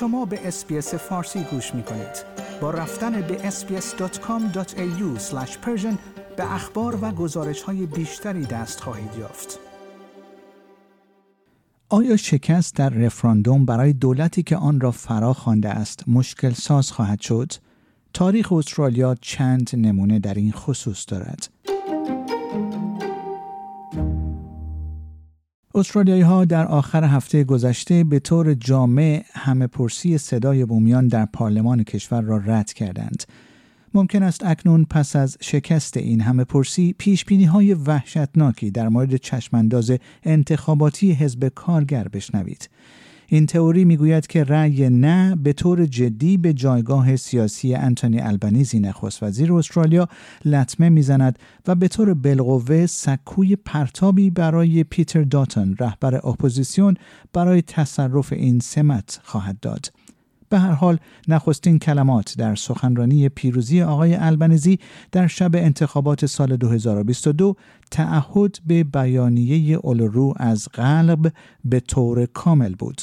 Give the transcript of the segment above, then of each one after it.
شما به اسپیس فارسی گوش می کنید. با رفتن به sbs.com.au به اخبار و گزارش های بیشتری دست خواهید یافت. آیا شکست در رفراندوم برای دولتی که آن را فرا خوانده است مشکل ساز خواهد شد؟ تاریخ استرالیا چند نمونه در این خصوص دارد. استرالیایی ها در آخر هفته گذشته به طور جامع همه پرسی صدای بومیان در پارلمان کشور را رد کردند. ممکن است اکنون پس از شکست این همه پرسی پیش بینی های وحشتناکی در مورد چشمانداز انتخاباتی حزب کارگر بشنوید. این تئوری می‌گوید که رأی نه به طور جدی به جایگاه سیاسی انتونی البنیزی نخست وزیر استرالیا لطمه می‌زند و به طور بالقوه سکوی پرتابی برای پیتر داتون رهبر اپوزیسیون برای تصرف این سمت خواهد داد. به هر حال نخستین کلمات در سخنرانی پیروزی آقای البنزی در شب انتخابات سال 2022 تعهد به بیانیه اولورو از قلب به طور کامل بود.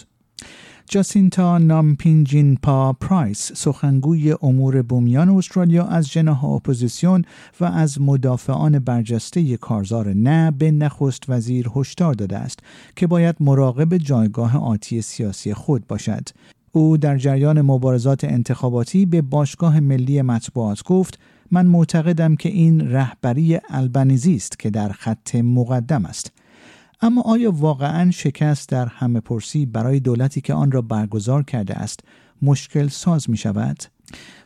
جاسینتا نامپیجینپا پرایس سخنگوی امور بومیان استرالیا از جناح اپوزیسیون و از مدافعان برجسته کارزار نه به نخست وزیر هشدار داده است که باید مراقب جایگاه آتی سیاسی خود باشد. او در جریان مبارزات انتخاباتی به باشگاه ملی مطبوعات گفت من معتقدم که این رهبری البنیزی است که در خط مقدم است. اما آیا واقعا شکست در همه پرسی برای دولتی که آن را برگزار کرده است مشکل ساز می شود؟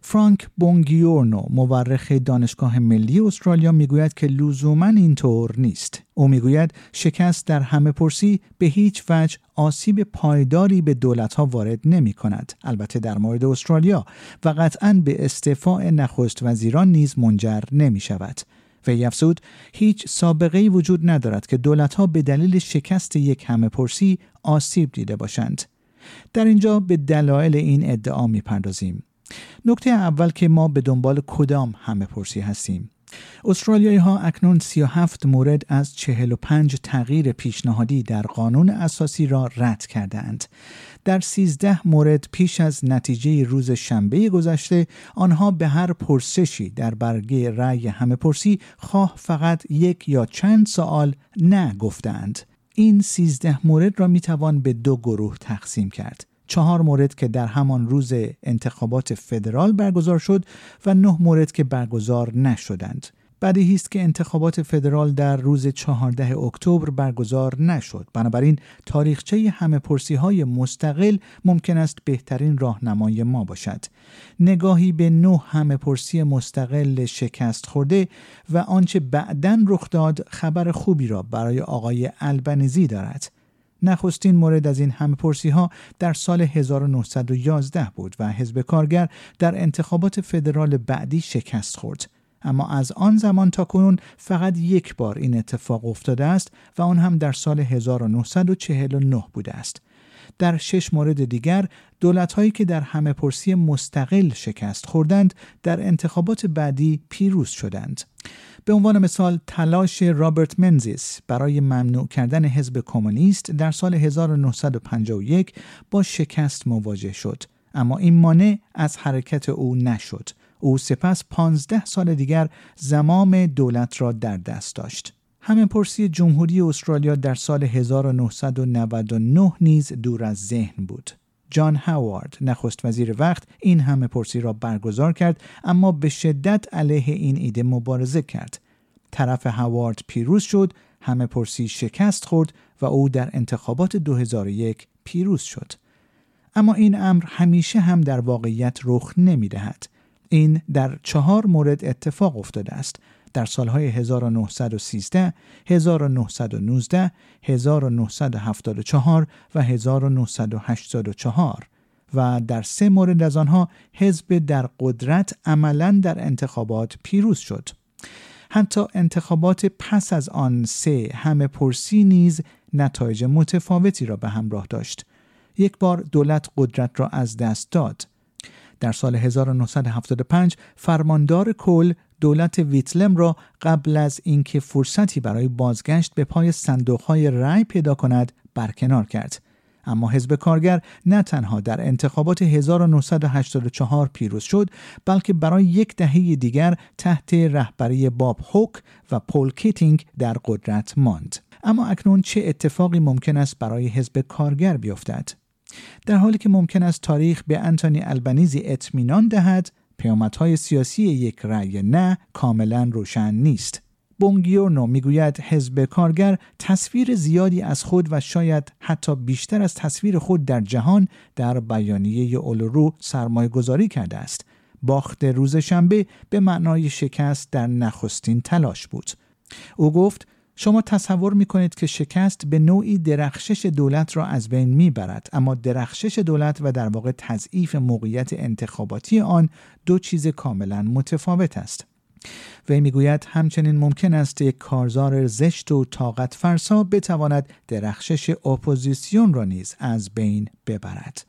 فرانک بونگیورنو مورخ دانشگاه ملی استرالیا می‌گوید که لزوما اینطور نیست. او می‌گوید شکست در همه پرسی به هیچ وجه آسیب پایداری به دولت ها وارد نمی کند. البته در مورد استرالیا و قطعا به استعفاء نخست وزیران نیز منجر نمی شود. وی افزود هیچ سابقه وجود ندارد که دولت ها به دلیل شکست یک همه پرسی آسیب دیده باشند. در اینجا به دلایل این ادعا می‌پردازیم. نکته اول که ما به دنبال کدام همه پرسی هستیم. استرالیایی ها اکنون 37 مورد از 45 تغییر پیشنهادی در قانون اساسی را رد کردند. در 13 مورد پیش از نتیجه روز شنبه گذشته آنها به هر پرسشی در برگه رأی همه پرسی خواه فقط یک یا چند سوال نه گفتند. این 13 مورد را می توان به دو گروه تقسیم کرد. چهار مورد که در همان روز انتخابات فدرال برگزار شد و نه مورد که برگزار نشدند. بدیهی است که انتخابات فدرال در روز 14 اکتبر برگزار نشد. بنابراین تاریخچه همه پرسی های مستقل ممکن است بهترین راهنمای ما باشد. نگاهی به نه همه پرسی مستقل شکست خورده و آنچه بعدا رخ داد خبر خوبی را برای آقای البنزی دارد. نخستین مورد از این همه پرسی ها در سال 1911 بود و حزب کارگر در انتخابات فدرال بعدی شکست خورد. اما از آن زمان تا کنون فقط یک بار این اتفاق افتاده است و آن هم در سال 1949 بوده است. در شش مورد دیگر دولت هایی که در همه پرسی مستقل شکست خوردند در انتخابات بعدی پیروز شدند. به عنوان مثال تلاش رابرت منزیس برای ممنوع کردن حزب کمونیست در سال 1951 با شکست مواجه شد. اما این مانع از حرکت او نشد. او سپس 15 سال دیگر زمام دولت را در دست داشت. همه پرسی جمهوری استرالیا در سال 1999 نیز دور از ذهن بود. جان هاوارد نخست وزیر وقت این همه پرسی را برگزار کرد اما به شدت علیه این ایده مبارزه کرد. طرف هاوارد پیروز شد همه پرسی شکست خورد و او در انتخابات 2001 پیروز شد. اما این امر همیشه هم در واقعیت رخ نمی دهد. این در چهار مورد اتفاق افتاده است. در سالهای 1913, 1919, 1974 و 1984 و در سه مورد از آنها حزب در قدرت عملا در انتخابات پیروز شد. حتی انتخابات پس از آن سه همه پرسی نیز نتایج متفاوتی را به همراه داشت. یک بار دولت قدرت را از دست داد. در سال 1975 فرماندار کل دولت ویتلم را قبل از اینکه فرصتی برای بازگشت به پای صندوقهای رأی پیدا کند برکنار کرد. اما حزب کارگر نه تنها در انتخابات 1984 پیروز شد بلکه برای یک دهه دیگر تحت رهبری باب هوک و پال کیتینگ در قدرت ماند. اما اکنون چه اتفاقی ممکن است برای حزب کارگر بیفتد؟ در حالی که ممکن است تاریخ به انتونی آلبنیزی اطمینان دهد پیامدهای سیاسی یک رأی نه کاملا روشن نیست بونگیورنو می‌گوید حزب کارگر تصویر زیادی از خود و شاید حتی بیشتر از تصویر خود در جهان در بیانیه اولورو سرمایه گذاری کرده است. باخت روز شنبه به معنای شکست در نخستین تلاش بود. او گفت شما تصور می کنید که شکست به نوعی درخشش دولت را از بین می برد اما درخشش دولت و در واقع تضعیف موقعیت انتخاباتی آن دو چیز کاملا متفاوت است. وی می‌گوید همچنین ممکن است یک کارزار زشت و طاقت فرسا بتواند درخشش اپوزیسیون را نیز از بین ببرد.